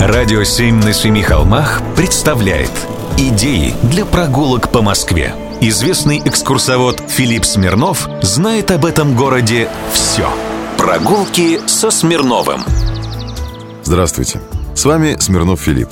Радио «Семь на семи холмах» представляет Идеи для прогулок по Москве Известный экскурсовод Филипп Смирнов знает об этом городе все Прогулки со Смирновым. Здравствуйте, с вами Смирнов Филипп.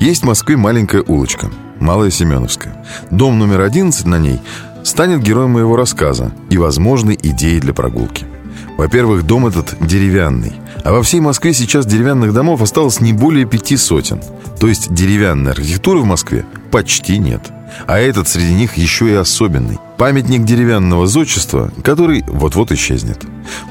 Есть в Москве маленькая улочка, Малая Семеновская Дом номер 11 на ней станет героем моего рассказа и возможной идеей для прогулки во-первых, дом этот деревянный. А во всей Москве сейчас деревянных домов осталось не более пяти сотен. То есть деревянной архитектуры в Москве почти нет. А этот среди них еще и особенный. Памятник деревянного зодчества, который вот-вот исчезнет.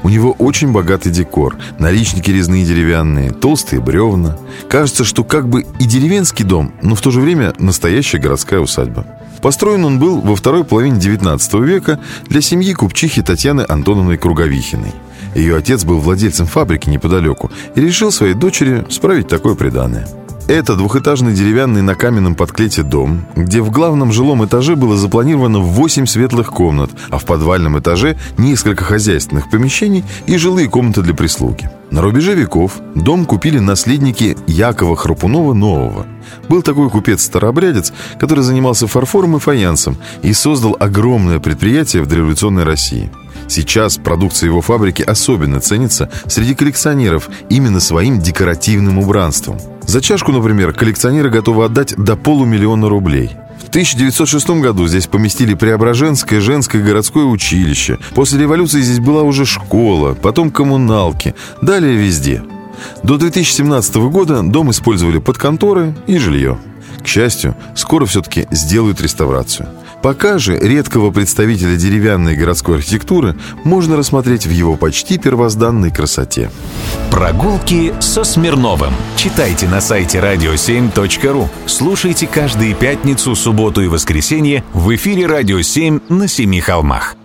У него очень богатый декор. Наличники резные деревянные, толстые бревна. Кажется, что как бы и деревенский дом, но в то же время настоящая городская усадьба. Построен он был во второй половине XIX века для семьи купчихи Татьяны Антоновны Круговихиной. Ее отец был владельцем фабрики неподалеку и решил своей дочери справить такое преданное. Это двухэтажный деревянный на каменном подклете дом, где в главном жилом этаже было запланировано 8 светлых комнат, а в подвальном этаже несколько хозяйственных помещений и жилые комнаты для прислуги. На рубеже веков дом купили наследники Якова Храпунова Нового. Был такой купец-старообрядец, который занимался фарфором и фаянсом и создал огромное предприятие в дореволюционной России. Сейчас продукция его фабрики особенно ценится среди коллекционеров именно своим декоративным убранством. За чашку, например, коллекционеры готовы отдать до полумиллиона рублей. В 1906 году здесь поместили Преображенское женское городское училище. После революции здесь была уже школа, потом коммуналки, далее везде. До 2017 года дом использовали под конторы и жилье. К счастью, скоро все-таки сделают реставрацию. Пока же редкого представителя деревянной городской архитектуры можно рассмотреть в его почти первозданной красоте. Прогулки со Смирновым. Читайте на сайте radio7.ru. Слушайте каждые пятницу, субботу и воскресенье в эфире «Радио 7» на Семи холмах.